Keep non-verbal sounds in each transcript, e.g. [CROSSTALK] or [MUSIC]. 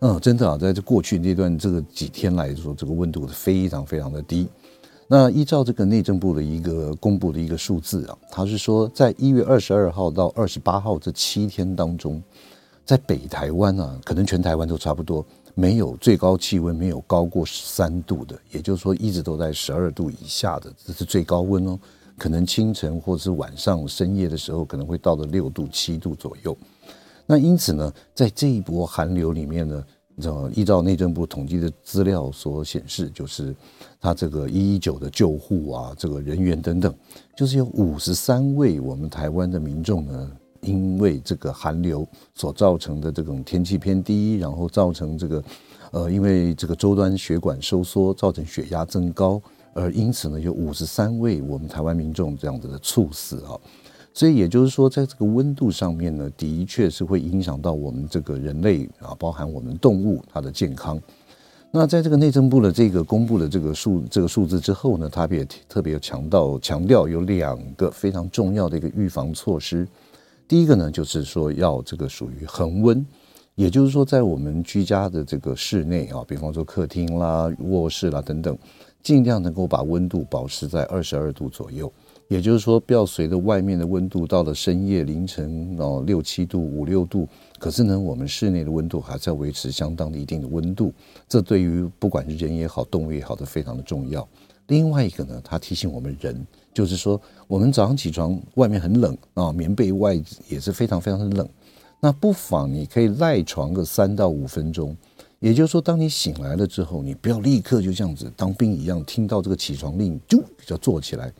嗯，真的啊，在这过去那段这个几天来说，这个温度是非常非常的低。那依照这个内政部的一个公布的一个数字啊，他是说，在一月二十二号到二十八号这七天当中，在北台湾啊，可能全台湾都差不多，没有最高气温没有高过三度的，也就是说一直都在十二度以下的，这是最高温哦。可能清晨或者是晚上深夜的时候，可能会到了六度七度左右。那因此呢，在这一波寒流里面呢，呃，依照内政部统计的资料所显示，就是他这个一一九的救护啊，这个人员等等，就是有五十三位我们台湾的民众呢，因为这个寒流所造成的这种天气偏低，然后造成这个呃，因为这个周端血管收缩，造成血压增高，而因此呢，有五十三位我们台湾民众这样子的猝死啊。所以也就是说，在这个温度上面呢，的确是会影响到我们这个人类啊，包含我们动物它的健康。那在这个内政部的这个公布的这个数这个数字之后呢，他也特别强调强调有两个非常重要的一个预防措施。第一个呢，就是说要这个属于恒温，也就是说在我们居家的这个室内啊，比方说客厅啦、卧室啦等等，尽量能够把温度保持在二十二度左右。也就是说，不要随着外面的温度到了深夜凌晨哦六七度五六度，可是呢，我们室内的温度还是要维持相当的一定的温度。这对于不管是人也好，动物也好，都非常的重要。另外一个呢，它提醒我们人，就是说，我们早上起床外面很冷啊，棉被外也是非常非常的冷。那不妨你可以赖床个三到五分钟。也就是说，当你醒来了之后，你不要立刻就这样子当兵一样，听到这个起床令就就坐起来。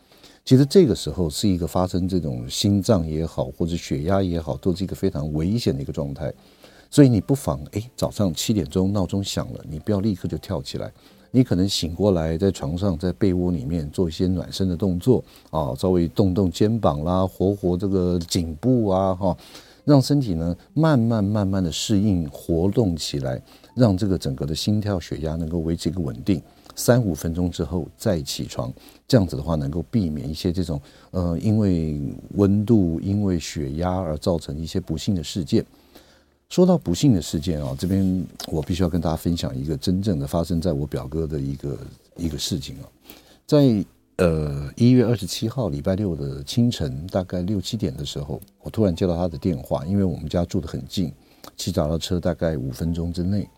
其实这个时候是一个发生这种心脏也好，或者血压也好，都是一个非常危险的一个状态。所以你不妨哎，早上七点钟闹钟响了，你不要立刻就跳起来，你可能醒过来，在床上，在被窝里面做一些暖身的动作啊，稍微动动肩膀啦，活活这个颈部啊，哈，让身体呢慢慢慢慢的适应活动起来，让这个整个的心跳、血压能够维持一个稳定。三五分钟之后再起床，这样子的话能够避免一些这种呃，因为温度、因为血压而造成一些不幸的事件。说到不幸的事件啊，这边我必须要跟大家分享一个真正的发生在我表哥的一个一个事情啊，在呃一月二十七号礼拜六的清晨，大概六七点的时候，我突然接到他的电话，因为我们家住得很近，骑脚踏车大概五分钟之内。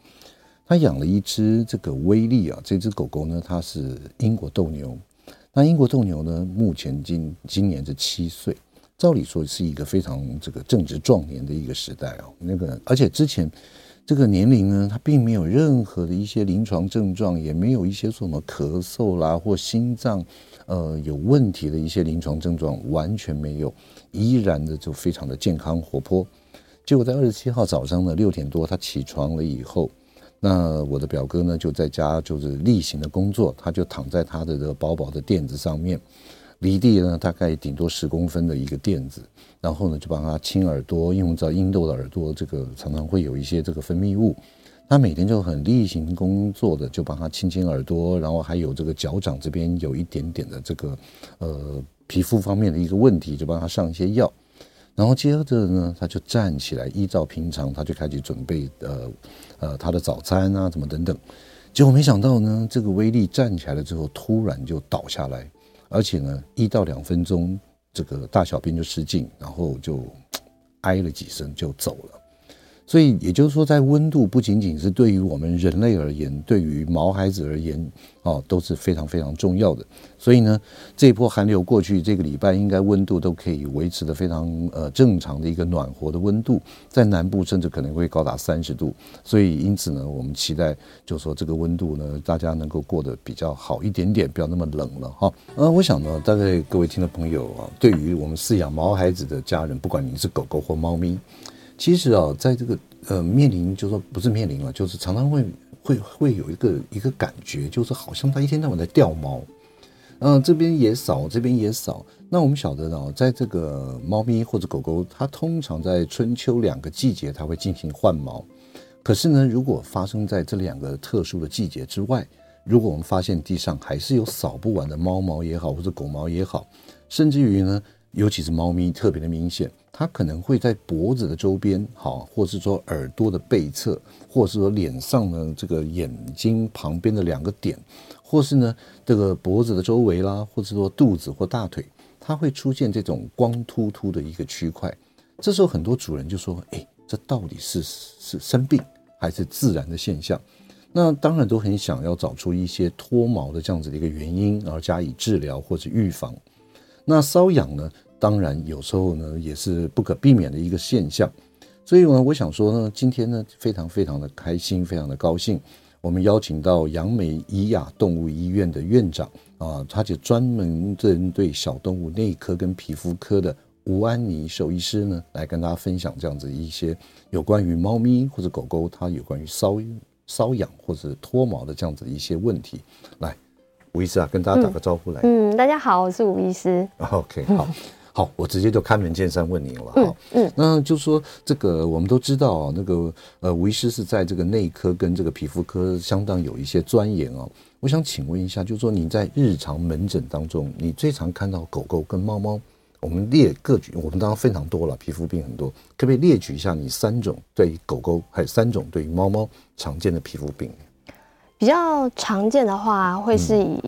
他养了一只这个威利啊，这只狗狗呢，它是英国斗牛。那英国斗牛呢，目前今今年是七岁，照理说是一个非常这个正值壮年的一个时代啊。那个而且之前这个年龄呢，它并没有任何的一些临床症状，也没有一些什么咳嗽啦或心脏呃有问题的一些临床症状，完全没有，依然的就非常的健康活泼。结果在二十七号早上呢六点多，他起床了以后。那我的表哥呢，就在家就是例行的工作，他就躺在他的这个薄薄的垫子上面，离地呢大概顶多十公分的一个垫子，然后呢就帮他清耳朵，因为我知道英斗的耳朵这个常常会有一些这个分泌物，他每天就很例行工作的就帮他清清耳朵，然后还有这个脚掌这边有一点点的这个呃皮肤方面的一个问题，就帮他上一些药。然后接着呢，他就站起来，依照平常，他就开始准备呃呃他的早餐啊，怎么等等。结果没想到呢，这个威力站起来了之后，突然就倒下来，而且呢，一到两分钟，这个大小便就失禁，然后就 [TSK] 哀了几声就走了。所以也就是说，在温度不仅仅是对于我们人类而言，对于毛孩子而言，哦，都是非常非常重要的。所以呢，这一波寒流过去，这个礼拜应该温度都可以维持的非常呃正常的一个暖和的温度，在南部甚至可能会高达三十度。所以因此呢，我们期待就说这个温度呢，大家能够过得比较好一点点，不要那么冷了哈。呃，我想呢，大概各位听众朋友啊，对于我们饲养毛孩子的家人，不管你是狗狗或猫咪。其实啊，在这个呃面临，就是说不是面临了，就是常常会会会有一个一个感觉，就是好像他一天到晚在掉毛，嗯、这边也扫，这边也扫。那我们晓得呢，在这个猫咪或者狗狗，它通常在春秋两个季节，它会进行换毛。可是呢，如果发生在这两个特殊的季节之外，如果我们发现地上还是有扫不完的猫毛也好，或者狗毛也好，甚至于呢，尤其是猫咪特别的明显，它可能会在脖子的周边，好，或是说耳朵的背侧，或是说脸上呢这个眼睛旁边的两个点，或是呢这个脖子的周围啦，或是说肚子或大腿。它会出现这种光秃秃的一个区块，这时候很多主人就说：“哎，这到底是是生病还是自然的现象？”那当然都很想要找出一些脱毛的这样子的一个原因，而加以治疗或者预防。那瘙痒呢，当然有时候呢也是不可避免的一个现象。所以呢，我想说呢，今天呢非常非常的开心，非常的高兴。我们邀请到杨梅怡雅动物医院的院长啊，他就专门针对小动物内科跟皮肤科的吴安妮兽医师呢，来跟大家分享这样子一些有关于猫咪或者狗狗它有关于瘙瘙痒或者脱毛的这样子一些问题。来，吴医师啊，跟大家打个招呼来。嗯，嗯，大家好，我是吴医师。OK，好。[LAUGHS] 好，我直接就开门见山问您了哈。嗯，嗯，那就是说这个我们都知道啊，那个呃，吴医师是在这个内科跟这个皮肤科相当有一些钻研哦。我想请问一下，就是说你在日常门诊当中，你最常看到狗狗跟猫猫，我们列各举，我们当然非常多了，皮肤病很多，可不可以列举一下你三种对于狗狗还有三种对于猫猫常见的皮肤病？比较常见的话，会是以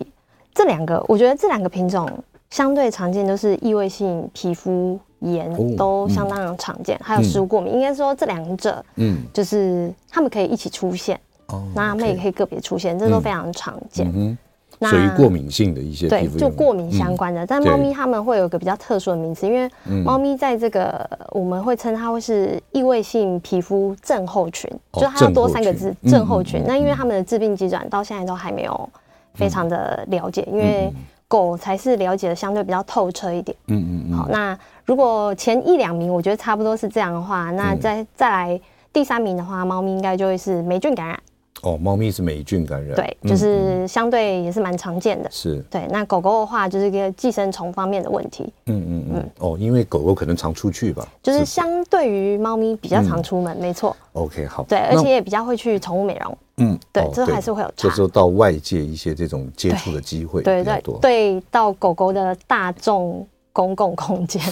这两个，嗯、我觉得这两个品种。相对常见都是异位性皮肤炎，都相当常见，还有食物过敏。应该说这两者，嗯，就是他们可以一起出现，哦，那他们也可以个别出现，这都非常常见。嗯，属于过敏性的一些皮肤，对，就过敏相关的。但猫咪它们会有一个比较特殊的名词，因为猫咪在这个我们会称它会是异位性皮肤症候群，就它要多三个字症候群。那因为它们的致病机转到现在都还没有非常的了解，因为。狗才是了解的相对比较透彻一点。嗯嗯嗯。好，那如果前一两名我觉得差不多是这样的话，那再再来第三名的话，猫咪应该就会是霉菌感染。哦，猫咪是霉菌感染。对，就是相对也是蛮常见的。是。对，那狗狗的话就是一个寄生虫方面的问题。嗯嗯嗯。哦，因为狗狗可能常出去吧。就是相对于猫咪比较常出门，没错。OK，好。对，而且也比较会去宠物美容。嗯，对，这还是会有差，就是到外界一些这种接触的机会比较多。对，对，到狗狗的大众公共空间。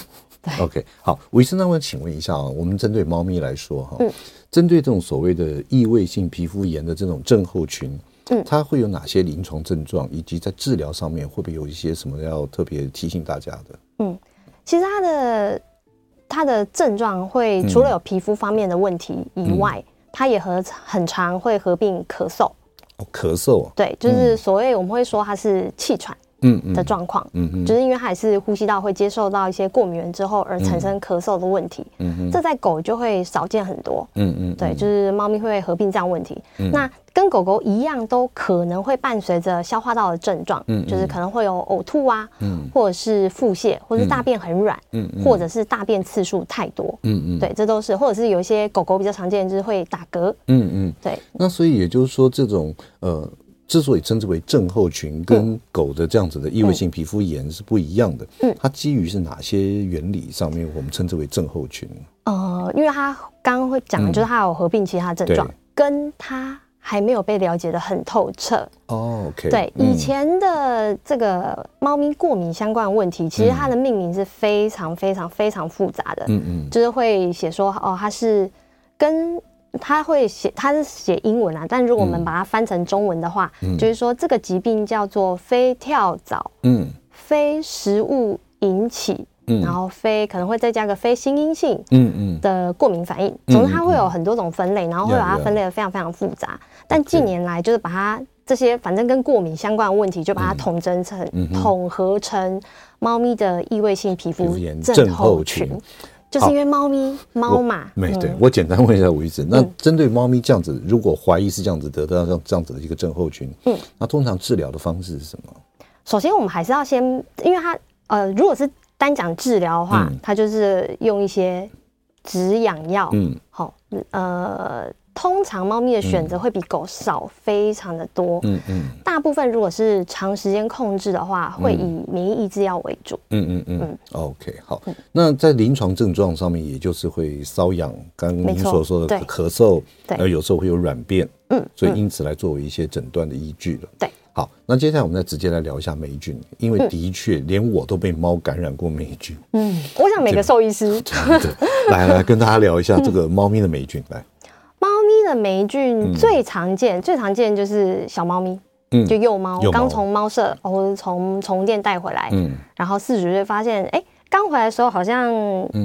对，OK，好，吴医生，那我请问一下啊，我们针对猫咪来说哈，嗯，针对这种所谓的异位性皮肤炎的这种症候群，嗯，它会有哪些临床症状，以及在治疗上面会不会有一些什么要特别提醒大家的？嗯，其实它的它的症状会除了有皮肤方面的问题以外，它也和很常会合并咳嗽，哦，咳嗽，对，就是所谓我们会说它是气喘。嗯的状况，嗯嗯，就是因为它也是呼吸道会接受到一些过敏源之后而产生咳嗽的问题，嗯嗯，这在狗就会少见很多，嗯嗯，对，就是猫咪会合并这样问题，那跟狗狗一样都可能会伴随着消化道的症状，嗯，就是可能会有呕吐啊，嗯，或者是腹泻，或者是大便很软，嗯，或者是大便次数太多，嗯嗯，对，这都是，或者是有一些狗狗比较常见就是会打嗝，嗯嗯，对，那所以也就是说这种呃。之所以称之为症候群，跟狗的这样子的异位性皮肤炎是不一样的。嗯，它基于是哪些原理上面，我们称之为症候群？呃，因为它刚刚会讲就是它有合并其他症状，嗯、跟它还没有被了解的很透彻。哦，OK。对，以前的这个猫咪过敏相关的问题，其实它的命名是非常非常非常复杂的。嗯嗯，就是会写说哦，它是跟。他会写，他是写英文啊，但如果我们把它翻成中文的话，嗯、就是说这个疾病叫做非跳蚤，嗯，非食物引起，嗯，然后非可能会再加个非心因性，嗯嗯。的过敏反应。嗯、总之，它会有很多种分类，然后会把它分类的非常非常复杂。嗯、但近年来，就是把它这些反正跟过敏相关的问题，就把它统整成、嗯、统合成猫咪的异位性皮肤症候群。就是因为猫咪猫嘛，没对，我简单问一下吴医生，那针对猫咪这样子，如果怀疑是这样子得到这样这样子的一个症候群，嗯，那通常治疗的方式是什么？首先，我们还是要先，因为它呃，如果是单讲治疗的话，它就是用一些止痒药，嗯，好，呃。通常猫咪的选择会比狗少非常的多，嗯嗯，大部分如果是长时间控制的话，会以免疫抑制药为主，嗯嗯嗯。嗯。OK，好，那在临床症状上面，也就是会瘙痒，刚刚您所说的咳嗽，对，而有时候会有软便，嗯，所以因此来作为一些诊断的依据了。对，好，那接下来我们再直接来聊一下霉菌，因为的确连我都被猫感染过霉菌，嗯，我想每个兽医师，来来跟大家聊一下这个猫咪的霉菌，来。霉菌最常见，嗯、最常见就是小猫咪，嗯，就幼猫刚从猫舍或者从宠物店带回来，嗯，然后饲主就会发现，哎、欸，刚回来的时候好像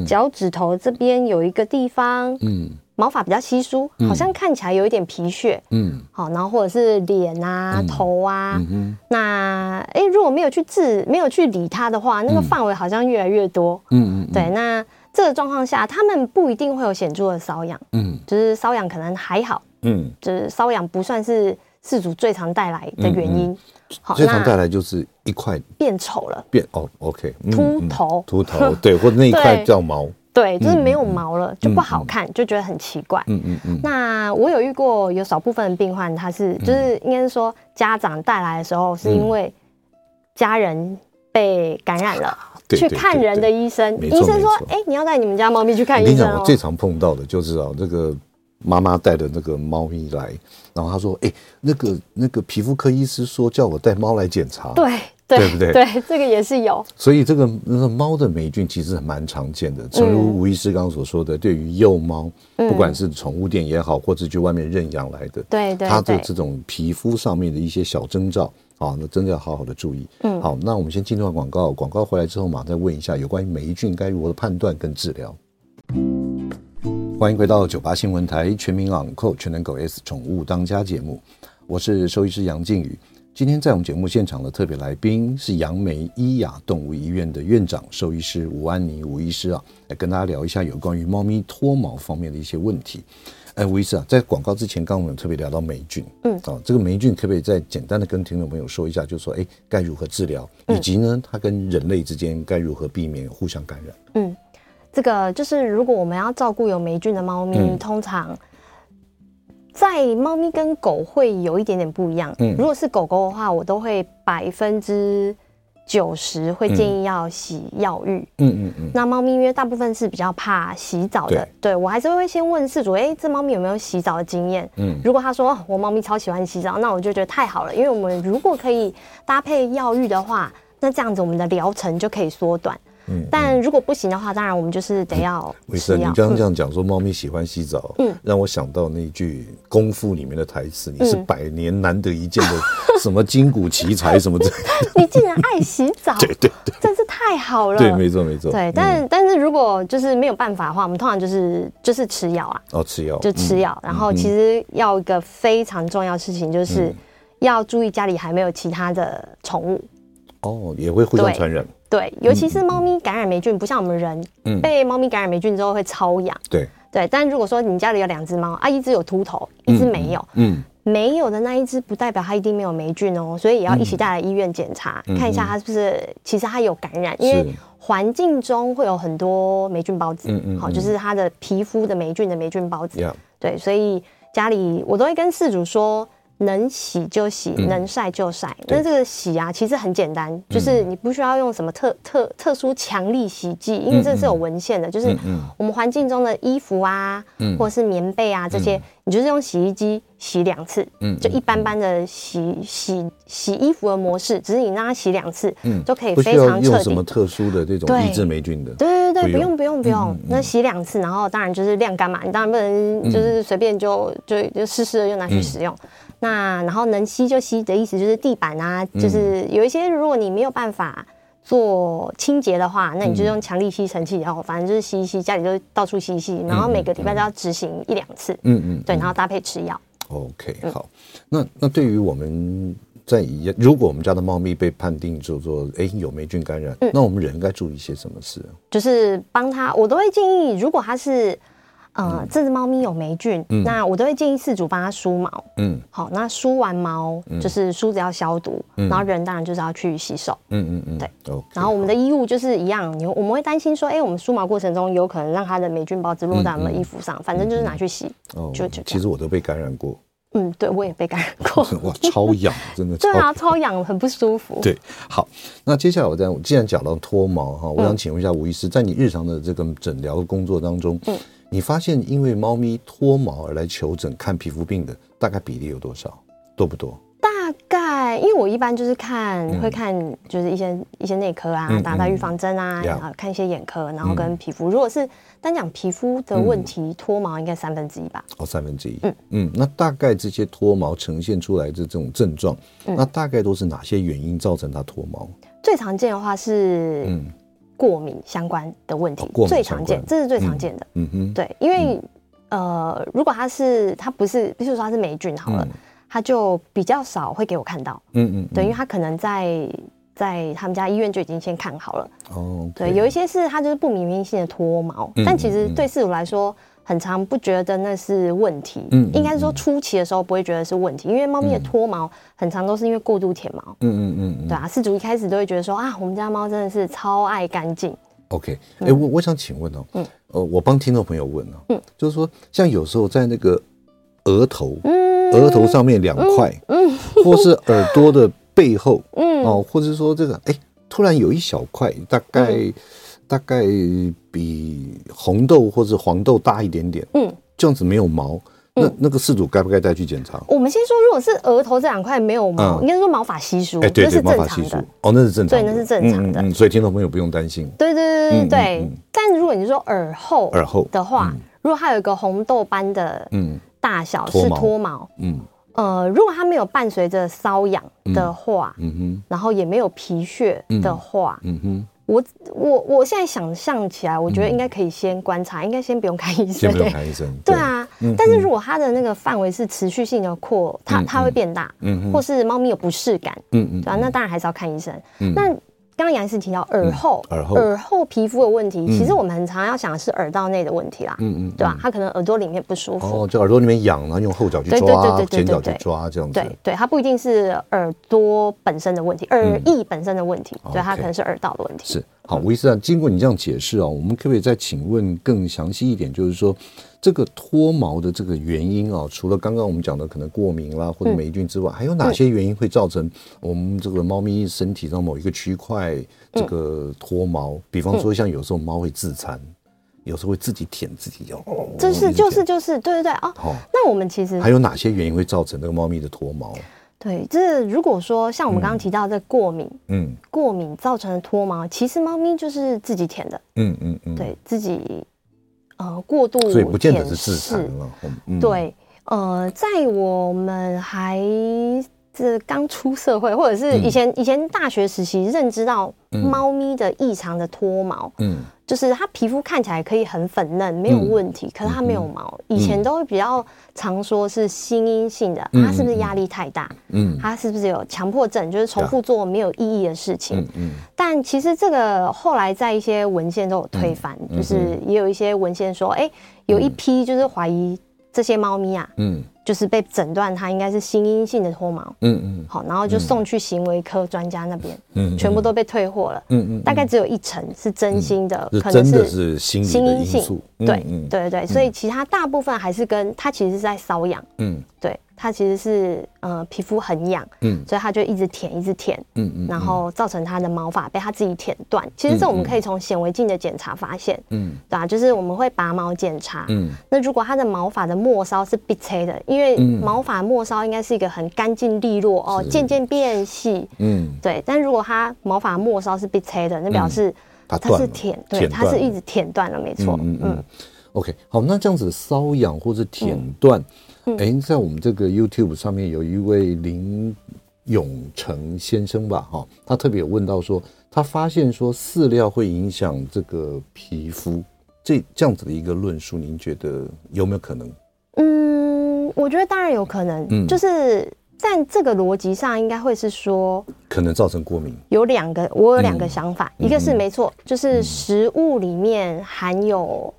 脚趾头这边有一个地方，嗯，毛发比较稀疏，好像看起来有一点皮屑，嗯，好，然后或者是脸啊、嗯、头啊，嗯，那哎、欸，如果没有去治、没有去理它的话，那个范围好像越来越多，嗯嗯，对，那。这个状况下，他们不一定会有显著的瘙痒，嗯，就是瘙痒可能还好，嗯，就是瘙痒不算是事主最常带来的原因。好，最常带来就是一块变丑了，变哦，OK，秃头，秃头，对，或者那一块掉毛，[LAUGHS] 对，就是没有毛了，就不好看，就觉得很奇怪。嗯嗯嗯。那我有遇过有少部分的病患，他是就是应该是说家长带来的时候，是因为家人被感染了。去看人的医生，医生说：“哎，你要带你们家猫咪去看医生。”我跟你讲，我最常碰到的就是啊，这个妈妈带的那个猫咪来，然后她说：“哎，那个那个皮肤科医师说叫我带猫来检查。”对对不对？对，这个也是有。所以这个那个猫的霉菌其实蛮常见的。正如吴医师刚刚所说的，对于幼猫，不管是宠物店也好，或者去外面认养来的，对对，它的这种皮肤上面的一些小征兆。好，那真的要好好的注意。嗯，好，那我们先进段广告，广告回来之后，马上再问一下有关于霉菌该如何的判断跟治疗。欢迎回到九八新闻台全民昂购全能狗 S 宠物当家节目，我是兽医师杨靖宇。今天在我们节目现场的特别来宾是杨梅伊雅动物医院的院长兽医师吴安妮吴医师啊，来跟大家聊一下有关于猫咪脱毛方面的一些问题。哎，吴医师啊，在广告之前，刚刚我们特别聊到霉菌，嗯，啊，这个霉菌可不可以再简单的跟听众朋友说一下，就是说，哎，该如何治疗，以及呢，它跟人类之间该如何避免互相感染？嗯，这个就是如果我们要照顾有霉菌的猫咪，嗯、通常在猫咪跟狗会有一点点不一样。嗯，如果是狗狗的话，我都会百分之。九十会建议要洗药浴，嗯嗯嗯。那猫咪因为大部分是比较怕洗澡的，对，对我还是会先问饲主，哎、欸，这猫咪有没有洗澡的经验？嗯，如果他说我猫咪超喜欢洗澡，那我就觉得太好了，因为我们如果可以搭配药浴的话，那这样子我们的疗程就可以缩短。嗯，但如果不行的话，当然我们就是得要。医生，你刚刚这样讲说猫咪喜欢洗澡，嗯，让我想到那句功夫里面的台词，你是百年难得一见的什么筋骨奇才什么的。[LAUGHS] 你竟然爱洗澡，[LAUGHS] 对对对，真是太好了。对，没错没错。对，但但是如果就是没有办法的话，我们通常就是就是吃药啊。哦，吃药就吃药。然后其实要一个非常重要的事情，就是要注意家里还没有其他的宠物。哦，也会互相传染。对，尤其是猫咪感染霉菌，不像我们人，嗯，被猫咪感染霉菌之后会超痒。对。对，但如果说你家里有两只猫，啊，一只有秃头，一只没有，嗯，没有的那一只不代表它一定没有霉菌哦，所以也要一起带来医院检查，看一下它是不是其实它有感染，因为环境中会有很多霉菌孢子，嗯嗯，好，就是它的皮肤的霉菌的霉菌孢子，对，所以家里我都会跟饲主说。能洗就洗，能晒就晒。那、嗯、这个洗啊，其实很简单，就是你不需要用什么特特特殊强力洗剂，因为这是有文献的。就是我们环境中的衣服啊，嗯、或者是棉被啊这些，你就是用洗衣机洗两次，嗯，就一般般的洗洗洗衣服的模式，只是你让它洗两次，嗯，就可以非常彻底。用什么特殊的这种抑制霉菌的？对对对，不用不用不用。那洗两次，然后当然就是晾干嘛，你当然不能就是随便就就就湿湿的就拿去使用。那然后能吸就吸的意思就是地板啊，就是有一些如果你没有办法做清洁的话，那你就用强力吸尘器，然后反正就是吸一吸，家里就到处吸一吸，然后每个礼拜都要执行一两次，嗯嗯，对，然后搭配吃药。OK，好，那那对于我们在以如果我们家的猫咪被判定就说哎有霉菌感染，那我们人应该注意些什么事？就是帮他，我都会建议，如果他是。呃，这只猫咪有霉菌，嗯、那我都会建议饲主帮它梳毛。嗯，好，那梳完毛就是梳子要消毒，嗯、然后人当然就是要去洗手。嗯嗯嗯，对。然后我们的衣物就是一样，你我们会担心说，哎、欸，我们梳毛过程中有可能让它的霉菌孢子落在我们的衣服上，嗯嗯、反正就是拿去洗。哦，就就其实我都被感染过。嗯，对，我也被感染 [LAUGHS] 过。哇，超痒，真的。[LAUGHS] 对啊，超痒，很不舒服。[LAUGHS] 对，好，那接下来我再，既然讲到脱毛哈，我想请问一下吴医师，在你日常的这个诊疗工作当中，嗯。你发现因为猫咪脱毛而来求诊看皮肤病的大概比例有多少？多不多？大概，因为我一般就是看，嗯、会看就是一些一些内科啊，嗯、打打预防针啊，然后、嗯、看一些眼科，然后跟皮肤。嗯、如果是单讲皮肤的问题，脱、嗯、毛应该三分之一吧？哦，三分之一。嗯嗯，那大概这些脱毛呈现出来的这种症状，嗯、那大概都是哪些原因造成它脱毛？最常见的话是，嗯。过敏相关的问题最常见，这是最常见的。嗯哼，对，因为呃，如果它是它不是，比如说它是霉菌好了，它就比较少会给我看到。嗯嗯，对，因为它可能在在他们家医院就已经先看好了。哦，对，有一些是它就是不明原因性的脱毛，但其实对饲主来说。很常不觉得那是问题，嗯，应该是说初期的时候不会觉得是问题，因为猫咪的脱毛很常都是因为过度舔毛，嗯嗯嗯，对啊，饲主一开始都会觉得说啊，我们家猫真的是超爱干净。OK，哎，我我想请问哦，嗯，呃，我帮听众朋友问哦，嗯，就是说像有时候在那个额头，嗯，额头上面两块，嗯，或是耳朵的背后，[LAUGHS] 嗯，哦，或者说这个，哎，突然有一小块，大概。大概比红豆或者黄豆大一点点，嗯，这样子没有毛，那那个事主该不该带去检查？我们先说，如果是额头这两块没有毛，应该说毛发稀疏，哎，对，毛发稀疏，哦，那是正常，对，那是正常的，所以听众朋友不用担心。对对对对对，但如果你说耳后耳后的话，如果它有一个红豆般的嗯。大小是脱毛，嗯。呃，如果它没有伴随着瘙痒的话，嗯哼，然后也没有皮屑的话，嗯哼。我我我现在想象起来，我觉得应该可以先观察，应该先不用看医生。先不用看医生。[LAUGHS] 对啊，但是如果它的那个范围是持续性的扩，它它会变大，嗯，或是猫咪有不适感，嗯嗯，对啊，那当然还是要看医生。那。刚刚杨医师提到耳后，耳后耳后皮肤的问题，其实我们很常要想的是耳道内的问题啦，嗯嗯，对吧？他可能耳朵里面不舒服，哦，就耳朵里面痒，然后用后脚去抓，前脚去抓这样子，对对，它不一定是耳朵本身的问题，耳翼本身的问题，对，它可能是耳道的问题。是，好，吴医师啊，经过你这样解释啊，我们可不可以再请问更详细一点？就是说。这个脱毛的这个原因啊，除了刚刚我们讲的可能过敏啦或者霉菌之外，还有哪些原因会造成我们这个猫咪身体上某一个区块这个脱毛？比方说，像有时候猫会自残，有时候会自己舔自己哦，这是就是就是对对对哦。好，那我们其实还有哪些原因会造成这个猫咪的脱毛？对，这如果说像我们刚刚提到的过敏，嗯，过敏造成的脱毛，其实猫咪就是自己舔的，嗯嗯嗯，对自己。呃，过度所以不见得是自残了。嗯、对，呃，在我们还是刚出社会，或者是以前、嗯、以前大学时期，认知到猫咪的异常的脱毛，嗯。就是它皮肤看起来可以很粉嫩，没有问题，可是它没有毛。以前都会比较常说是心因性的，它是不是压力太大？嗯，它是不是有强迫症？就是重复做没有意义的事情。嗯，但其实这个后来在一些文献都有推翻，就是也有一些文献说，哎，有一批就是怀疑这些猫咪啊，嗯。就是被诊断它应该是心因性的脱毛，嗯嗯，好，然后就送去行为科专家那边，嗯，全部都被退货了，嗯嗯，大概只有一成是真心的，可能是心因性，对对对对，所以其他大部分还是跟它其实是在瘙痒，嗯，对。它其实是呃皮肤很痒，嗯，所以它就一直舔，一直舔，嗯嗯，然后造成它的毛发被它自己舔断。其实这我们可以从显微镜的检查发现，嗯，对吧？就是我们会拔毛检查，嗯，那如果它的毛发的末梢是碧青的，因为毛发末梢应该是一个很干净利落哦，渐渐变细，嗯，对。但如果它毛发末梢是碧青的，那表示它是舔，对，它是一直舔断了，没错，嗯嗯。OK，好，那这样子瘙痒或者舔断。哎，在我们这个 YouTube 上面有一位林永成先生吧，哈，他特别有问到说，他发现说饲料会影响这个皮肤，这这样子的一个论述，您觉得有没有可能？嗯，我觉得当然有可能，嗯，就是但这个逻辑上应该会是说，可能造成过敏。有两个，我有两个想法，嗯、一个是没错，就是食物里面含有。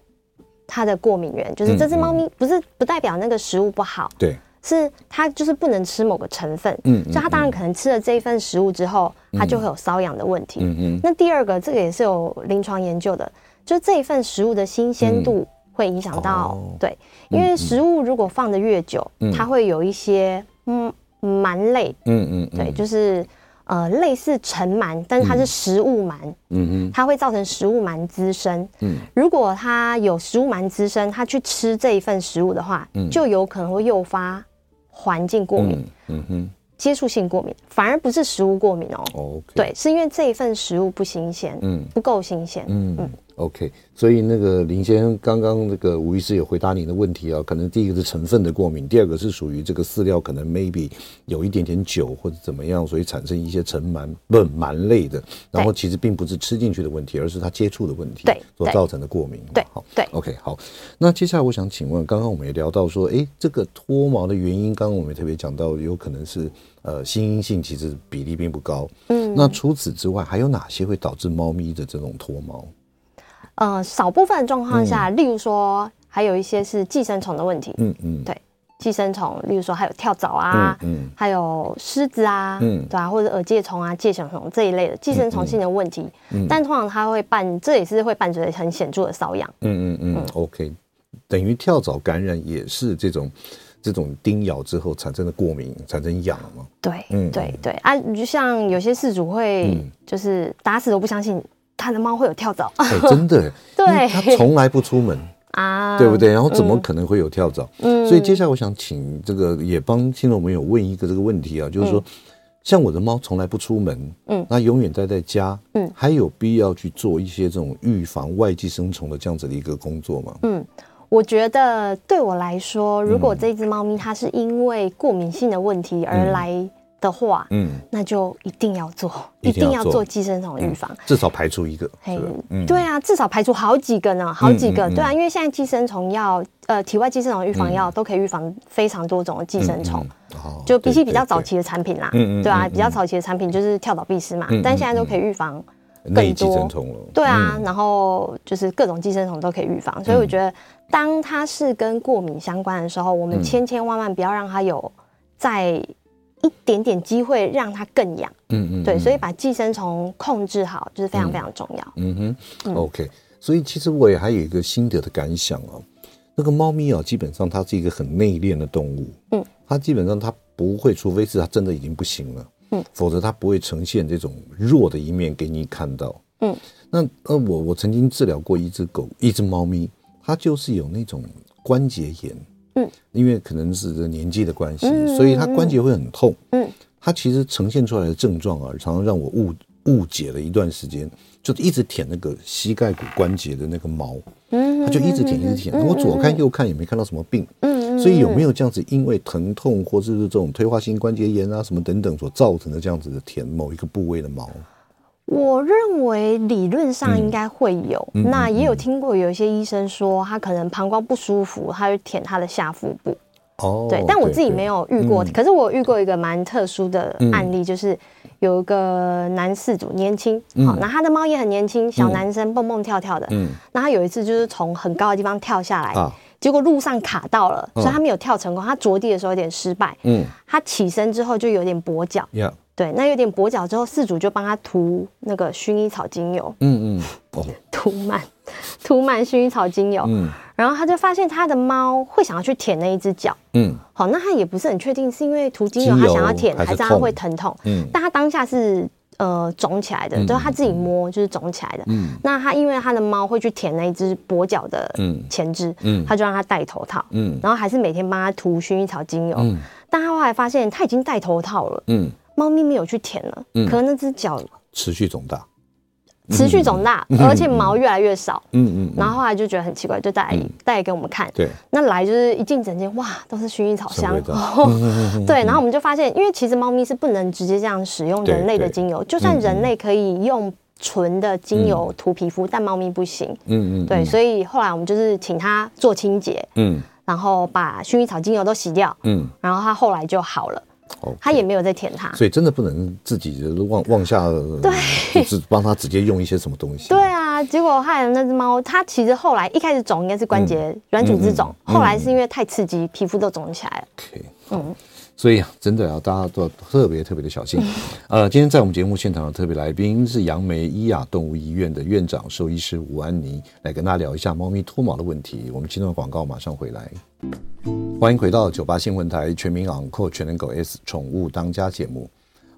它的过敏源，就是这只猫咪不是不代表那个食物不好，对，是它就是不能吃某个成分，嗯，所以它当然可能吃了这一份食物之后，它就会有瘙痒的问题，嗯嗯。那第二个，这个也是有临床研究的，就这一份食物的新鲜度会影响到，对，因为食物如果放的越久，它会有一些嗯螨类，嗯嗯，对，就是。呃，类似尘螨，但是它是食物螨，嗯嗯，它会造成食物螨滋生，嗯，如果它有食物螨滋生，它去吃这一份食物的话，嗯，就有可能会诱发环境过敏，嗯哼，接触性过敏，反而不是食物过敏哦。对，是因为这一份食物不新鲜，嗯，不够新鲜，嗯。嗯。OK，所以那个林先生刚刚那个吴医师有回答你的问题啊，可能第一个是成分的过敏，第二个是属于这个饲料可能 maybe 有一点点酒或者怎么样，所以产生一些尘螨不螨类的，然后其实并不是吃进去的问题，而是它接触的问题，对，所造成的过敏。对，好，对，OK，好，那接下来我想请问，刚刚我们也聊到说，哎，这个脱毛的原因，刚刚我们也特别讲到，有可能是呃心因性，其实比例并不高。嗯，那除此之外，还有哪些会导致猫咪的这种脱毛？呃，少部分的状况下，例如说，还有一些是寄生虫的问题。嗯嗯，对，寄生虫，例如说还有跳蚤啊，嗯，还有虱子啊，嗯，对啊，或者耳疥虫啊、疥小虫这一类的寄生虫性的问题。嗯，但通常它会伴，这也是会伴随很显著的瘙痒。嗯嗯嗯，OK，等于跳蚤感染也是这种这种叮咬之后产生的过敏，产生痒吗？对，嗯，对对啊，就像有些事主会就是打死都不相信。他的猫会有跳蚤？真的，[LAUGHS] 对，他从来不出门啊，对不对？然后怎么可能会有跳蚤？嗯，所以接下来我想请这个也帮听众朋友问一个这个问题啊，就是说，像我的猫从来不出门，嗯，那永远待在家，嗯，还有必要去做一些这种预防外寄生虫的这样子的一个工作吗？嗯，我觉得对我来说，如果这只猫咪它是因为过敏性的问题而来。嗯的话，嗯，那就一定要做，一定要做。寄生虫预防，至少排除一个，嘿，对啊，至少排除好几个呢，好几个，对啊，因为现在寄生虫药，呃，体外寄生虫预防药都可以预防非常多种的寄生虫，就比起比较早期的产品啦，嗯嗯，对啊，比较早期的产品就是跳蚤、蜱虱嘛，但现在都可以预防更多，对啊，然后就是各种寄生虫都可以预防，所以我觉得，当它是跟过敏相关的时候，我们千千万万不要让它有在。一点点机会让它更痒，嗯嗯，对，所以把寄生虫控制好就是非常非常重要。嗯哼，OK。所以其实我也还有一个心得的感想哦，那个猫咪啊，基本上它是一个很内敛的动物，嗯，它基本上它不会，除非是它真的已经不行了，嗯，否则它不会呈现这种弱的一面给你看到，嗯。那呃，我我曾经治疗过一只狗，一只猫咪，它就是有那种关节炎。嗯，因为可能是这年纪的关系，嗯、所以他关节会很痛。嗯，他其实呈现出来的症状啊，常常让我误误解了一段时间，就一直舔那个膝盖骨关节的那个毛。嗯，他就一直舔，一直舔。我左看右看也没看到什么病。嗯，所以有没有这样子，因为疼痛或者是这种退化性关节炎啊什么等等所造成的这样子的舔某一个部位的毛？我认为理论上应该会有，嗯、那也有听过有一些医生说他可能膀胱不舒服，他会舔他的下腹部。哦，对，但我自己没有遇过，可是我遇过一个蛮特殊的案例，嗯、就是有一个男饲主年轻，好、嗯，那他的猫也很年轻，小男生蹦蹦跳跳的，嗯，那他有一次就是从很高的地方跳下来，啊、结果路上卡到了，所以他没有跳成功，他着地的时候有点失败，嗯，他起身之后就有点跛脚，嗯对，那有点跛脚之后，饲主就帮他涂那个薰衣草精油，嗯嗯，哦，[LAUGHS] 涂满涂满薰衣草精油，嗯，然后他就发现他的猫会想要去舔那一只脚，嗯，好，那他也不是很确定是因为涂精油他想要舔，还是他会疼痛，嗯，但他当下是呃肿起来的，就是他自己摸就是肿起来的，嗯，那他因为他的猫会去舔那一只跛脚的前肢，嗯，他就让他戴头套，嗯，然后还是每天帮他涂薰衣草精油，嗯，但他后来发现他已经戴头套了，嗯。猫咪没有去舔了，嗯，可能那只脚持续肿大，持续肿大，而且毛越来越少，嗯嗯，然后后来就觉得很奇怪，就带来带来给我们看，对，那来就是一进诊间，哇，都是薰衣草香，[LAUGHS] 对，然后我们就发现，因为其实猫咪是不能直接这样使用人类的精油，就算人类可以用纯的精油涂皮肤，但猫咪不行，嗯嗯，对，所以后来我们就是请它做清洁，嗯，然后把薰衣草精油都洗掉，嗯，然后它后来就好了。他也没有在舔它，所以真的不能自己往往下，对，就是帮他直接用一些什么东西。对啊，啊，结果害了那只猫，它其实后来一开始肿应该是关节软组织肿，后来是因为太刺激，皮肤都肿起来了。OK，嗯。所以啊，真的啊，大家都要特别特别的小心。[LAUGHS] 呃，今天在我们节目现场的特别来宾是杨梅伊雅动物医院的院长兽医师吴安妮，来跟大家聊一下猫咪脱毛的问题。我们今天的广告马上回来，欢迎回到九八新闻台全民昂扣全能狗 S 宠物当家节目，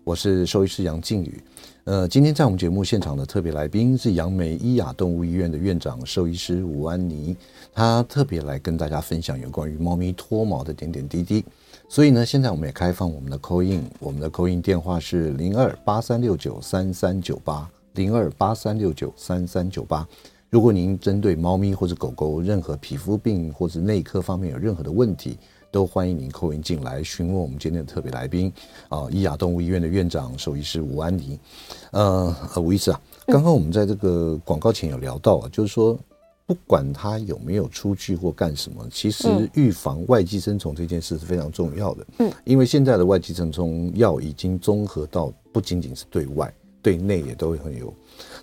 我是兽医师杨靖宇。呃，今天在我们节目现场的特别来宾是杨梅伊雅动物医院的院长兽医师吴安妮，他特别来跟大家分享有关于猫咪脱毛的点点滴滴。所以呢，现在我们也开放我们的 call in，我们的 call in 电话是零二八三六九三三九八零二八三六九三三九八。如果您针对猫咪或者狗狗任何皮肤病或者内科方面有任何的问题，都欢迎您 call in 进来询问我们今天的特别来宾啊，伊雅动物医院的院长兽医师吴安妮。呃，呃吴医师啊，刚刚我们在这个广告前有聊到啊，就是说。不管它有没有出去或干什么，其实预防外寄生虫这件事是非常重要的。嗯，因为现在的外寄生虫药已经综合到不仅仅是对外，对内也都会很有。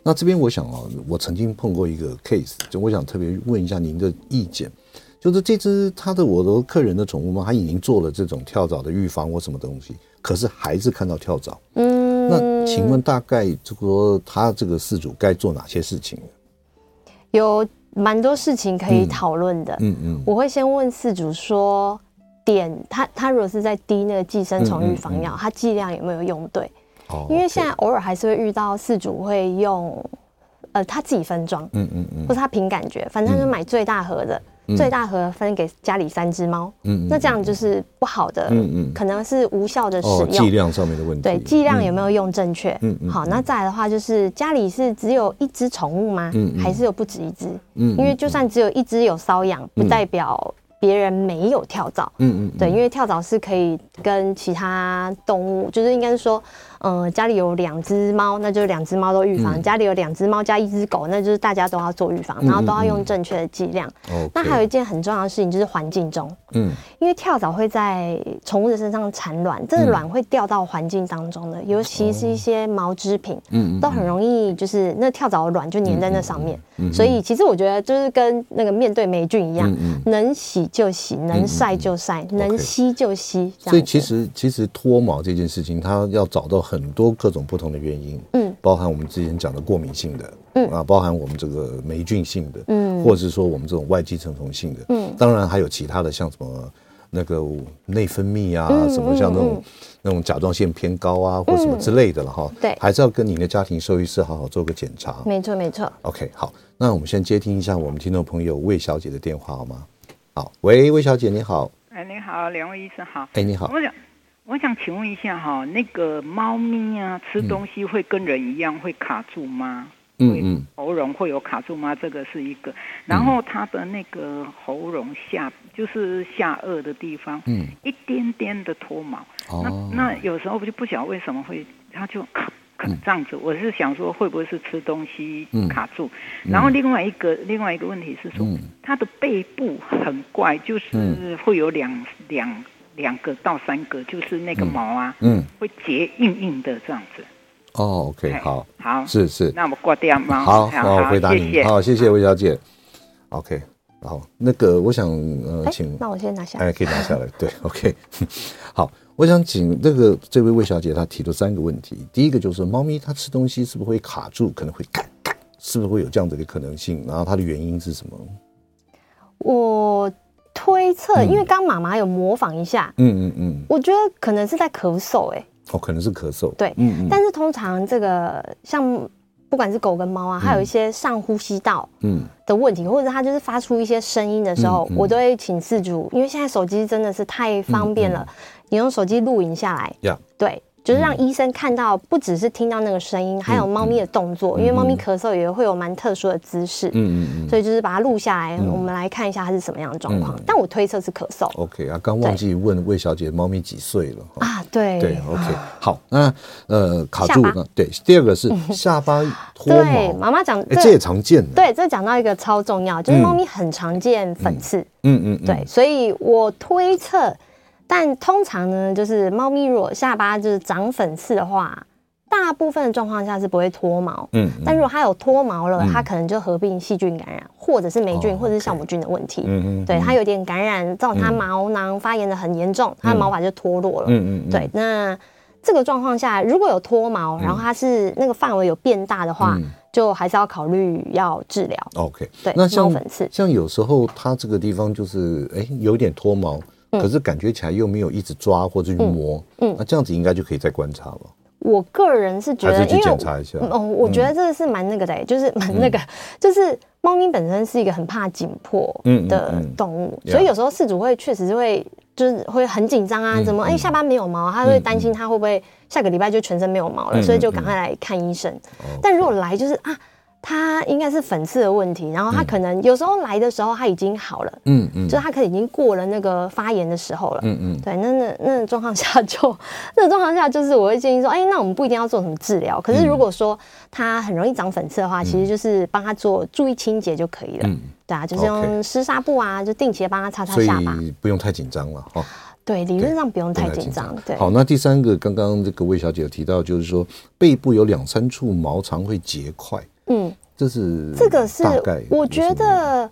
那这边我想啊，我曾经碰过一个 case，就我想特别问一下您的意见，就是这只他的我的客人的宠物猫，他已经做了这种跳蚤的预防或什么东西，可是还是看到跳蚤。嗯，那请问大概这个他这个事主该做哪些事情？有。蛮多事情可以讨论的，嗯嗯，我会先问事主说，点他他如果是在滴那个寄生虫预防药，他剂量有没有用对？哦，因为现在偶尔还是会遇到饲主会用，呃，他自己分装，嗯嗯嗯，或是他凭感觉，反正就买最大盒的。最大盒分给家里三只猫，嗯，那这样就是不好的，嗯嗯，可能是无效的使用，剂量上面的问题，对，剂量有没有用正确？嗯嗯，好，那再来的话就是家里是只有一只宠物吗？嗯，还是有不止一只？嗯，因为就算只有一只有瘙痒，不代表别人没有跳蚤，嗯嗯，对，因为跳蚤是可以跟其他动物，就是应该是说。嗯，家里有两只猫，那就是两只猫都预防；嗯、家里有两只猫加一只狗，那就是大家都要做预防，然后都要用正确的剂量。嗯嗯、那还有一件很重要的事情就是环境中，嗯，因为跳蚤会在宠物的身上产卵，这个卵会掉到环境当中的，尤其是一些毛织品，嗯，都很容易就是那跳蚤的卵就粘在那上面。嗯、所以其实我觉得就是跟那个面对霉菌一样，嗯、能洗就洗，能晒就晒，嗯、能吸就吸。所以其实其实脱毛这件事情，它要找到很很多各种不同的原因，嗯，包含我们之前讲的过敏性的，嗯。啊，包含我们这个霉菌性的，嗯，或者是说我们这种外寄生虫性的，嗯，当然还有其他的，像什么那个内分泌啊，什么像那种那种甲状腺偏高啊，或什么之类的了哈，对，还是要跟您的家庭兽医师好好做个检查，没错没错。OK，好，那我们先接听一下我们听众朋友魏小姐的电话好吗？好，喂，魏小姐你好，哎，你好，两位医生好，哎，你好。我想请问一下哈，那个猫咪啊，吃东西会跟人一样会卡住吗？嗯嗯，喉咙会有卡住吗？这个是一个。然后它的那个喉咙下，就是下颚的地方，嗯，一点点的脱毛。哦。那那有时候我就不晓得为什么会，它就卡卡这样子。我是想说，会不会是吃东西卡住？然后另外一个另外一个问题是说，它的背部很怪，就是会有两两。两个到三个，就是那个毛啊，嗯，会结硬硬的这样子。哦，OK，好，好，是是。那我们挂掉吗？好，好，我回答你。好，谢谢魏小姐。OK，好，那个我想呃，请，那我先拿下来。哎，可以拿下来。对，[LAUGHS] OK。好，我想请那个这位魏小姐她提出三个问题。第一个就是猫咪它吃东西是不是会卡住，可能会干干，是不是会有这样子的可能性？然后它的原因是什么？我。推测，因为刚妈妈有模仿一下，嗯嗯嗯，我觉得可能是在咳嗽，哎，哦，可能是咳嗽，对，嗯嗯，但是通常这个像不管是狗跟猫啊，还有一些上呼吸道嗯。的问题，或者它就是发出一些声音的时候，我都会请饲主，因为现在手机真的是太方便了，你用手机录影下来，对。就是让医生看到，不只是听到那个声音，还有猫咪的动作，因为猫咪咳嗽也会有蛮特殊的姿势，嗯嗯，所以就是把它录下来，我们来看一下它是什么样的状况。但我推测是咳嗽。OK 啊，刚忘记问魏小姐，猫咪几岁了？啊，对对，OK，好，那呃卡住了，对，第二个是 [LAUGHS] 下巴脱毛。对，妈妈讲，这也常见。对，这讲到一个超重要，就是猫咪很常见粉刺，嗯嗯，对，所以我推测。但通常呢，就是猫咪如果下巴就是长粉刺的话，大部分的状况下是不会脱毛，嗯，但如果它有脱毛了，它可能就合并细菌感染，或者是霉菌或者是酵母菌的问题，嗯嗯，对，它有点感染，造成它毛囊发炎的很严重，它的毛发就脱落了，嗯嗯，对，那这个状况下如果有脱毛，然后它是那个范围有变大的话。就还是要考虑要治疗。OK，对，那像粉刺，像有时候它这个地方就是哎有点脱毛，嗯，可是感觉起来又没有一直抓或者去摸，嗯，嗯，那这样子应该就可以再观察了。我个人是觉得，还是去检查一下。哦，我觉得这个是蛮那个的，欸，就是蛮那个，嗯，就是猫咪本身是一个很怕紧迫的动物，所以有时候饲主会确实是会。就是会很紧张啊，怎么哎、欸、下巴没有毛，他会担心他会不会下个礼拜就全身没有毛了，所以就赶快来看医生。但如果来就是啊，他应该是粉刺的问题，然后他可能有时候来的时候他已经好了，嗯嗯，就是他可能已经过了那个发炎的时候了，嗯嗯，对，那那那状况下就那状况下就是我会建议说，哎，那我们不一定要做什么治疗，可是如果说他很容易长粉刺的话，其实就是帮他做注意清洁就可以了。嗯。对啊，就是用湿纱布啊就定期的帮他擦擦下巴，不用太紧张了哈。对，理论上不用太紧张。对，好，那第三个，刚刚这个魏小姐有提到，就是说背部有两三处毛常会结块，嗯，这是这个是我觉得，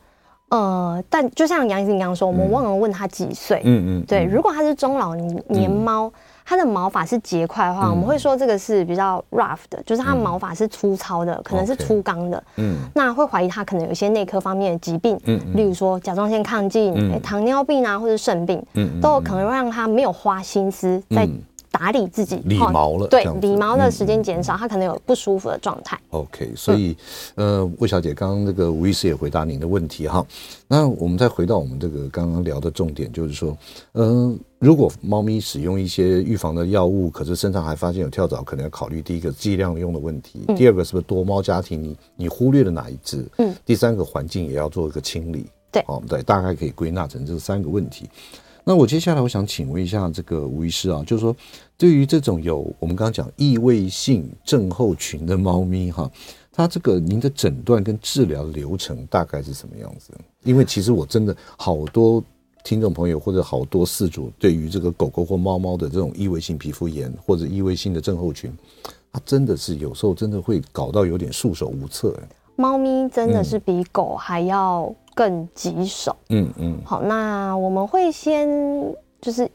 呃，但就像杨医生刚刚说，我们忘了问他几岁，嗯嗯，对，如果他是中老年猫。嗯它的毛发是结块的话，我们会说这个是比较 rough 的，就是它毛发是粗糙的，可能是粗钢的。嗯，那会怀疑它可能有一些内科方面的疾病，嗯，例如说甲状腺亢进、糖尿病啊，或者肾病，嗯，都有可能会让它没有花心思在。打理自己，理毛了，对，理毛的时间减少，它、嗯、可能有不舒服的状态。OK，所以，嗯、呃，魏小姐刚刚那个吴医师也回答您的问题哈。那我们再回到我们这个刚刚聊的重点，就是说，嗯、呃，如果猫咪使用一些预防的药物，可是身上还发现有跳蚤，可能要考虑第一个剂量用的问题，嗯、第二个是不是多猫家庭，你你忽略了哪一只？嗯，第三个环境也要做一个清理。对，哦，对，大概可以归纳成这三个问题。那我接下来我想请问一下这个吴医师啊，就是说，对于这种有我们刚刚讲异位性症候群的猫咪哈，它这个您的诊断跟治疗流程大概是什么样子？因为其实我真的好多听众朋友或者好多饲主对于这个狗狗或猫猫的这种异位性皮肤炎或者异位性的症候群，它真的是有时候真的会搞到有点束手无策。猫咪真的是比狗还要更棘手。嗯嗯。好，那我们会先就是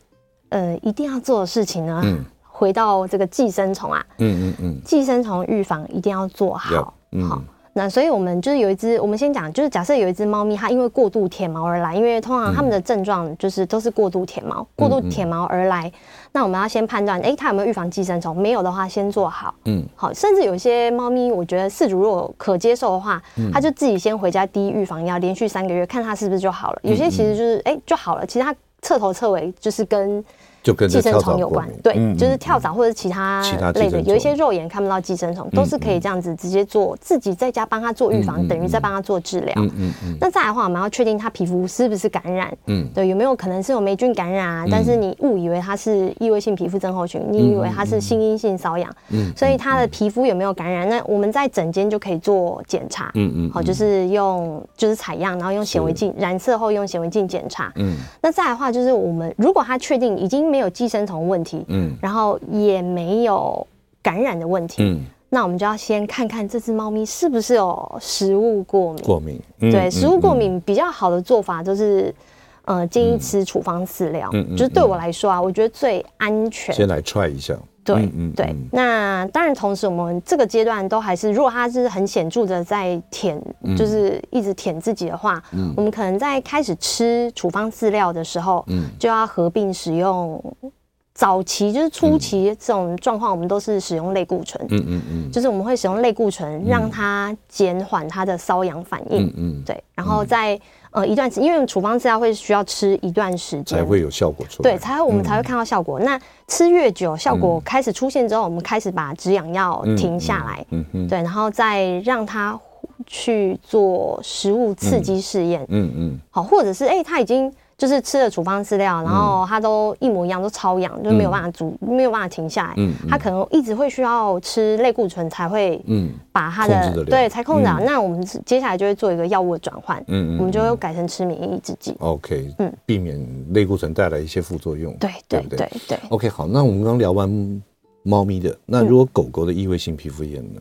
呃，一定要做的事情呢，嗯、回到这个寄生虫啊。嗯嗯嗯。寄生虫预防一定要做好。嗯。好。那所以，我们就是有一只，我们先讲，就是假设有一只猫咪，它因为过度舔毛而来，因为通常它们的症状就是都是过度舔毛，过度舔毛而来。那我们要先判断，哎，它有没有预防寄生虫？没有的话，先做好。嗯，好。甚至有些猫咪，我觉得饲主如果可接受的话，它就自己先回家滴预防药，连续三个月，看它是不是就好了。有些其实就是哎就好了，其实它彻头彻尾就是跟。就跟寄生虫有关，对，嗯、就是跳蚤或者其他类的，有一些肉眼看不到寄生虫，都是可以这样子直接做，嗯、自己在家帮他做预防，嗯、等于在帮他做治疗。嗯嗯嗯、那再来的话，我们要确定他皮肤是不是感染，嗯，对，有没有可能是有霉菌感染啊？嗯、但是你误以为他是异位性皮肤症候群，你以为他是心因性瘙痒，嗯，所以他的皮肤有没有感染？那我们在诊间就可以做检查，嗯嗯，好，就是用就是采样，然后用显微镜染色后用显微镜检查，嗯，那再来的话就是我们如果他确定已经没有寄生虫问题。嗯，然后也没有感染的问题，嗯，那我们就要先看看这只猫咪是不是有食物过敏。过敏，对，食物过敏比较好的做法就是，呃，建议吃处方饲料。嗯，就是对我来说啊，我觉得最安全。先来 try 一下。对，嗯，对。那当然，同时我们这个阶段都还是，如果他是很显著的在舔，就是一直舔自己的话，嗯，我们可能在开始吃处方饲料的时候，嗯，就要合并使用。早期就是初期这种状况，我们都是使用类固醇。嗯嗯嗯，就是我们会使用类固醇，让它减缓它的瘙痒反应。嗯嗯，对。然后在呃一段时，因为处方治疗会需要吃一段时间才会有效果出来。对，才我们才会看到效果。那吃越久，效果开始出现之后，我们开始把止痒药停下来。嗯嗯，对，然后再让它去做食物刺激试验。嗯嗯，好，或者是哎，它已经。就是吃了处方饲料，然后它都一模一样，都超痒，就没有办法阻，没有办法停下来。嗯，它可能一直会需要吃类固醇才会，嗯，把它的对才控制好。那我们接下来就会做一个药物的转换，嗯，我们就会改成吃免疫抑制剂。OK，嗯，避免类固醇带来一些副作用。对对对对。OK，好，那我们刚聊完猫咪的。那如果狗狗的异位性皮肤炎呢？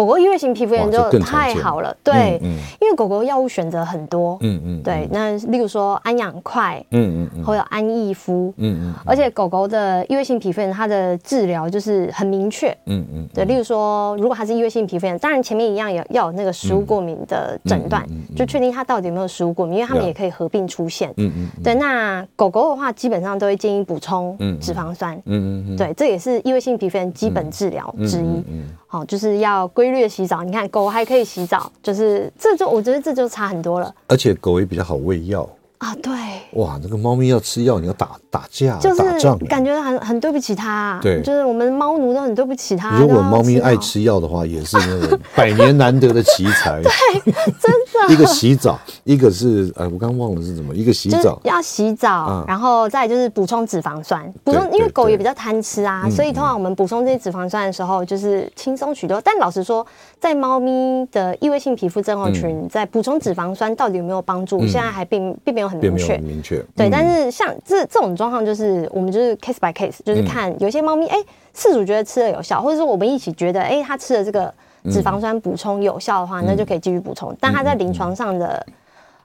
狗狗异位性皮肤炎就太好了，对，嗯。嗯、因为狗狗药物选择很多，嗯嗯，对，那例如说安养快，嗯嗯，或者安逸肤，嗯嗯，而且狗狗的异位性皮肤炎，它的治疗就是很明确，嗯嗯，对，例如说如果它是异位性皮肤炎，当然前面一样有要有那个食物过敏的诊断，就确定它到底有没有食物过敏，因为它们也可以合并出现，嗯嗯，对，那狗狗的话基本上都会建议补充脂肪酸，嗯。嗯，对，这也是异位性皮肤炎基本治疗之一，嗯，好，就是要。规律的洗澡，你看狗还可以洗澡，就是这就我觉得这就差很多了。而且狗也比较好喂药。啊，对，哇，那个猫咪要吃药，你要打打架，就是感觉很很对不起它，对，就是我们猫奴都很对不起它。如果猫咪爱吃药的话，也是那种百年难得的奇才。[LAUGHS] 对，真的。[LAUGHS] 一个洗澡，一个是呃，我刚刚忘了是什么，一个洗澡要洗澡，然后再就是补充脂肪酸，补充，因为狗也比较贪吃啊，所以通常我们补充这些脂肪酸的时候，就是轻松许多。但老实说，在猫咪的异位性皮肤症候群，在补充脂肪酸到底有没有帮助，现在还并并没有。很明确，明确，对。嗯、但是像这这种状况，就是我们就是 case by case，就是看有些猫咪，哎、欸，饲主觉得吃了有效，或者说我们一起觉得，哎、欸，它吃了这个脂肪酸补充有效的话，嗯、那就可以继续补充。但它在临床上的、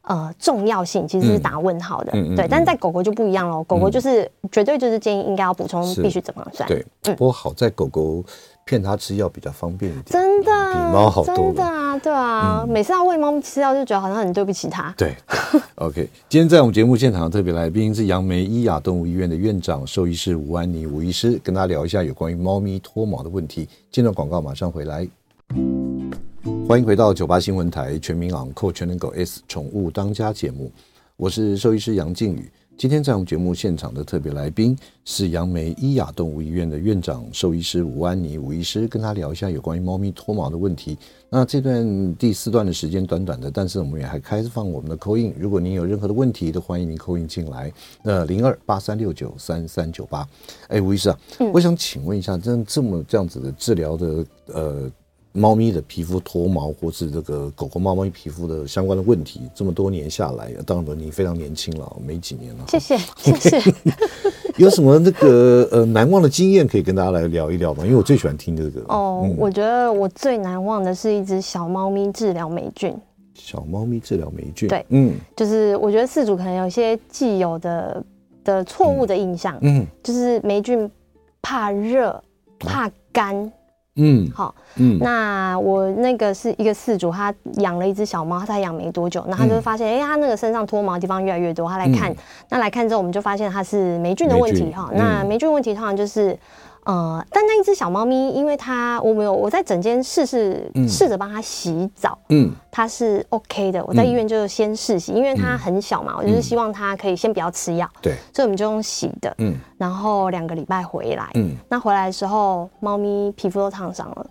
嗯、呃重要性其实是打问号的，嗯、对。但是在狗狗就不一样喽，狗狗就是绝对就是建议应该要补充必须脂肪酸。对，嗯、不过好在狗狗。骗它吃药比较方便一点，真的比猫好多。真的啊，对啊，嗯、每次要喂猫咪吃药，就觉得好像很对不起它。对，，[LAUGHS] OK。今天在我们节目现场的特别来宾是杨梅伊雅动物医院的院长兽医师吴安妮吴医师，跟大家聊一下有关于猫咪脱毛的问题。进段广告，马上回来。欢迎回到九八新闻台全民昂扣全能狗 S 宠物当家节目，我是兽医师杨靖宇。今天在我们节目现场的特别来宾是杨梅伊亚动物医院的院长兽医师吴安妮吴医师，跟他聊一下有关于猫咪脱毛的问题。那这段第四段的时间短短的，但是我们也还开放我们的 call in，如果您有任何的问题，都欢迎您 call in 进来。那零二八三六九三三九八。哎，吴医师啊，我想请问一下，真这么这样子的治疗的呃。猫咪的皮肤脱毛，或是这个狗狗、猫猫皮肤的相关的问题，这么多年下来，当然你非常年轻了，没几年了。谢谢，[LAUGHS] 谢谢。[LAUGHS] 有什么那个呃难忘的经验可以跟大家来聊一聊吗？因为我最喜欢听这个。哦，嗯、我觉得我最难忘的是一只小猫咪治疗霉菌。小猫咪治疗霉菌，对，嗯，就是我觉得饲主可能有一些既有的的错误的印象，嗯，嗯就是霉菌怕热、怕干。啊嗯，好，嗯，那我那个是一个饲主，他养了一只小猫，他才养没多久，那他就发现，哎、嗯，他那个身上脱毛的地方越来越多，他来看，嗯、那来看之后，我们就发现他是霉菌的问题，哈，那霉菌问题通常就是。呃，但那一只小猫咪，因为它我没有我在整间试试试着帮它洗澡，嗯，它是 OK 的。我在医院就先试洗，因为它很小嘛，我就是希望它可以先不要吃药，对，所以我们就用洗的，嗯，然后两个礼拜回来，嗯，那回来的时候，猫咪皮肤都烫伤了，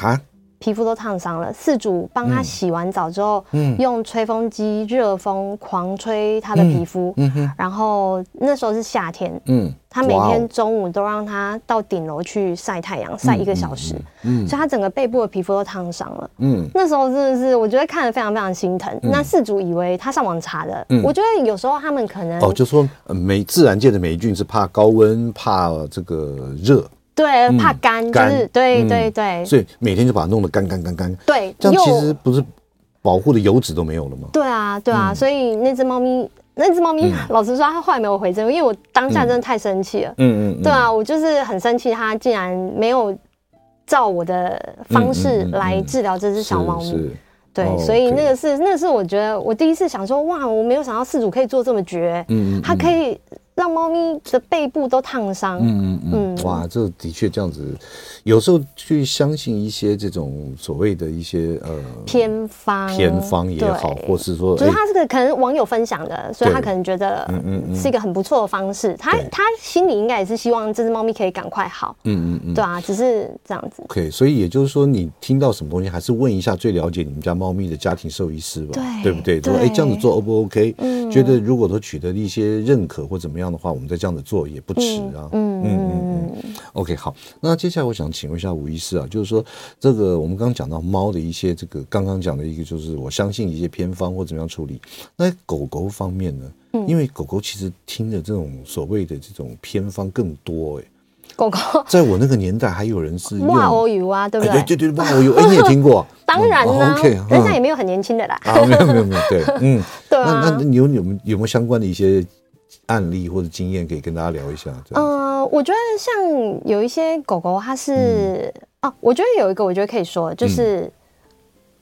啊？皮肤都烫伤了，饲主帮他洗完澡之后，嗯，用吹风机热风狂吹他的皮肤，嗯哼，然后那时候是夏天，嗯，他每天中午都让他到顶楼去晒太阳，晒一个小时，嗯，所以他整个背部的皮肤都烫伤了，嗯，那时候真的是我觉得看得非常非常心疼。那饲主以为他上网查的，嗯，我觉得有时候他们可能哦，就说霉自然界的霉菌是怕高温，怕这个热。对，怕干，就是对对对，所以每天就把它弄得干干干干。对，这样其实不是保护的油脂都没有了吗？对啊，对啊，所以那只猫咪，那只猫咪，老实说，它后来没有回正，因为我当下真的太生气了。嗯嗯，对啊，我就是很生气，它竟然没有照我的方式来治疗这只小猫咪。对，所以那个是，那个是我觉得我第一次想说，哇，我没有想到饲主可以做这么绝，嗯，它可以。让猫咪的背部都烫伤，嗯嗯嗯，哇，这的确这样子，有时候去相信一些这种所谓的一些呃偏方，偏方也好，或是说，就是他这个可能网友分享的，所以他可能觉得嗯嗯是一个很不错的方式，他他心里应该也是希望这只猫咪可以赶快好，嗯嗯嗯，对啊，只是这样子。OK，所以也就是说，你听到什么东西，还是问一下最了解你们家猫咪的家庭兽医师吧，对，对不对？说哎，这样子做 O 不 OK？嗯，觉得如果说取得了一些认可或怎么样。的话，我们再这样子做也不迟啊。嗯嗯嗯嗯。OK，好。那接下来我想请问一下吴医师啊，就是说这个我们刚刚讲到猫的一些这个刚刚讲的一个，就是我相信一些偏方或怎么样处理。那狗狗方面呢？嗯因为狗狗其实听的这种所谓的这种偏方更多哎。狗狗，[LAUGHS] 在我那个年代，还有人是哇哦油啊，对不对？对对对，哇哦油，哎，你也听过？[LAUGHS] 当然了，OK，人家也没有很年轻的啦。啊，没有没有没有，对，嗯，[LAUGHS] 对啊。那那你有有有没有相关的一些案例或者经验可以跟大家聊一下？呃，我觉得像有一些狗狗，它是哦，我觉得有一个，我觉得可以说，就是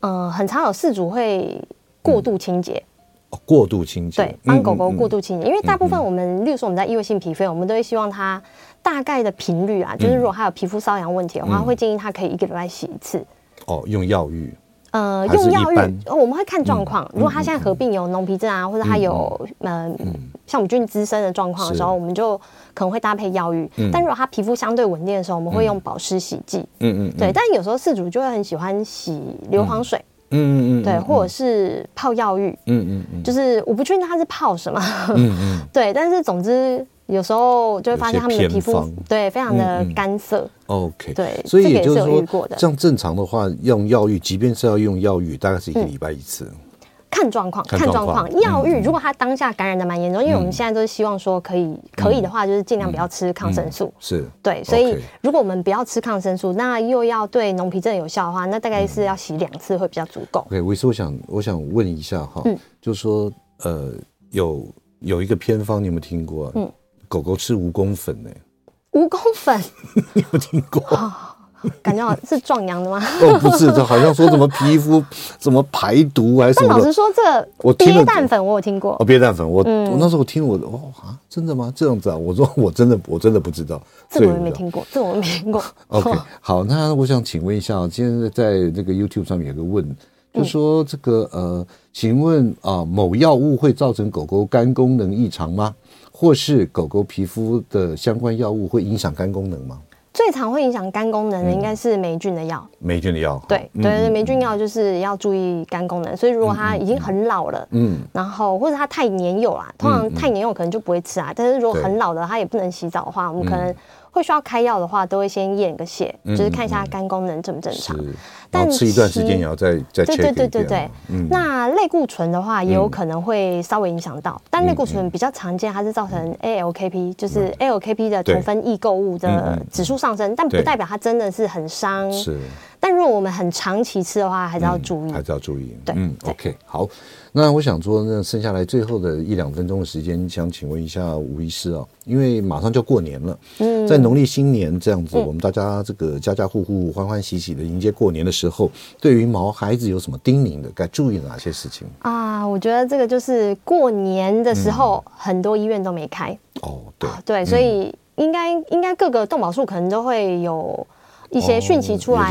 嗯，很常有饲主会过度清洁。哦，过度清洁，对，帮狗狗过度清洁，因为大部分我们，例如说我们在异位性皮肤，我们都会希望它大概的频率啊，就是如果它有皮肤瘙痒问题的话，会建议它可以一个礼拜洗一次。哦，用药浴？呃，用药浴，我们会看状况。如果他现在合并有脓皮症啊，或者他有呃酵母菌滋生的状况的时候，我们就可能会搭配药浴。但如果他皮肤相对稳定的时候，我们会用保湿洗剂。嗯嗯，对。但有时候饲主就会很喜欢洗硫磺水。嗯嗯嗯，对，或者是泡药浴，嗯嗯嗯，就是我不确定它是泡什么，嗯嗯，[LAUGHS] 对，但是总之有时候就会发现他们的皮肤对非常的干涩，OK，对，所以也就是说，像正常的话用药浴，即便是要用药浴，大概是一个礼拜一次。看状况，看状况。药浴如果他当下感染的蛮严重，因为我们现在都是希望说可以，可以的话就是尽量不要吃抗生素。是，对，所以如果我们不要吃抗生素，那又要对脓皮症有效的话，那大概是要洗两次会比较足够。OK，维斯，我想我想问一下哈，就是说呃，有有一个偏方，你有没有听过？嗯，狗狗吃蜈蚣粉呢？蜈蚣粉，[LAUGHS] 你有听过？感觉好像是壮阳的吗？哦，不是，这好像说什么皮肤 [LAUGHS] 怎么排毒还是什么？但老实说，这我鳖蛋粉我有听过。哦，鳖蛋粉，我我那时候听我哦啊，真的吗？这样子啊？我说 [LAUGHS] 我真的我真的不知道，这我没听过，这我没听过。OK，好，那我想请问一下，今天在这个 YouTube 上面有个问，就说这个呃，请问啊，某药物会造成狗狗肝功能异常吗？或是狗狗皮肤的相关药物会影响肝功能吗？最常会影响肝功能的应该是霉菌的药。霉菌的药，对对对，霉菌药就是要注意肝功能。所以如果它已经很老了，嗯，然后或者它太年幼啦，通常太年幼可能就不会吃啊。但是如果很老的，它也不能洗澡的话，我们可能会需要开药的话，都会先验个血，就是看一下肝功能正不正常。但吃一段时间也要再再对对对对对。那类固醇的话，也有可能会稍微影响到，但类固醇比较常见，它是造成 ALKP，就是 ALKP 的同分异构物的指数上升，但不代表它真的是很伤。是。但如果我们很长期吃的话，还是要注意，还是要注意。对，嗯，OK，好。那我想说，那剩下来最后的一两分钟的时间，想请问一下吴医师啊，因为马上就要过年了，嗯，在农历新年这样子，我们大家这个家家户户欢欢喜喜的迎接过年的时候，对于毛孩子有什么叮咛的，该注意哪些事情啊？我觉得这个就是过年的时候，很多医院都没开哦，对对，所以应该应该各个动保处可能都会有。一些讯息出来，哎，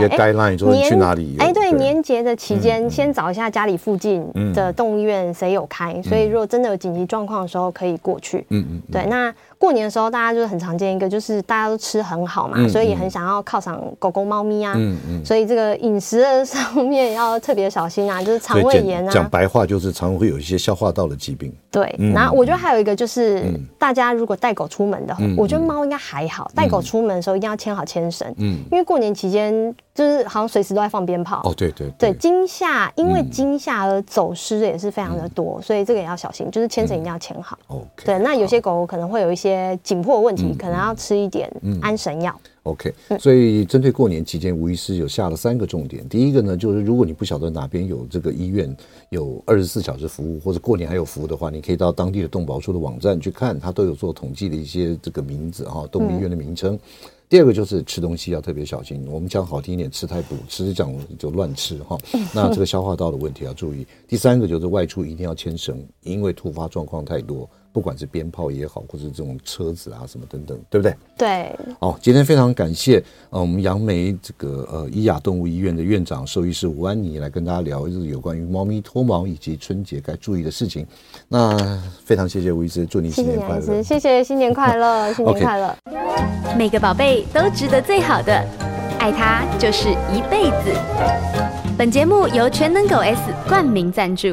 年去哪里？哎，对，年节的期间，先找一下家里附近的动物医院谁有开，所以如果真的有紧急状况的时候，可以过去。嗯嗯，对，那。过年的时候，大家就是很常见一个，就是大家都吃很好嘛，所以也很想要犒赏狗狗、猫咪啊。嗯嗯。所以这个饮食的上面要特别小心啊，[LAUGHS] 就是肠胃炎啊。讲白话就是常会有一些消化道的疾病。对。然后我觉得还有一个就是，大家如果带狗出门的话，我觉得猫应该还好。带狗出门的时候一定要牵好牵绳。嗯。因为过年期间就是好像随时都在放鞭炮。哦，对对。对，惊吓，因为惊吓而走失的也是非常的多，所以这个也要小心，就是牵绳一定要牵好。OK。对，那有些狗狗可能会有一些。紧迫问题，可能要吃一点安神药。OK，所以针对过年期间，吴医师有下了三个重点。第一个呢，就是如果你不晓得哪边有这个医院有二十四小时服务，或者过年还有服务的话，你可以到当地的动保处的网站去看，它都有做统计的一些这个名字哈，动物医院的名称。第二个就是吃东西要特别小心，我们讲好听一点，吃太补，吃讲就乱吃哈。[LAUGHS] 那这个消化道的问题要注意。第三个就是外出一定要牵绳，因为突发状况太多。不管是鞭炮也好，或者这种车子啊什么等等，对不对？对。好，今天非常感谢呃我们杨梅这个呃伊雅动物医院的院长兽医师吴安妮来跟大家聊，就是有关于猫咪脱毛以及春节该注意的事情。那非常谢谢吴医师，祝你新年快乐！谢谢，新年快乐，[LAUGHS] 新年快乐。每个宝贝都值得最好的，爱它就是一辈子。本节目由全能狗 S 冠名赞助。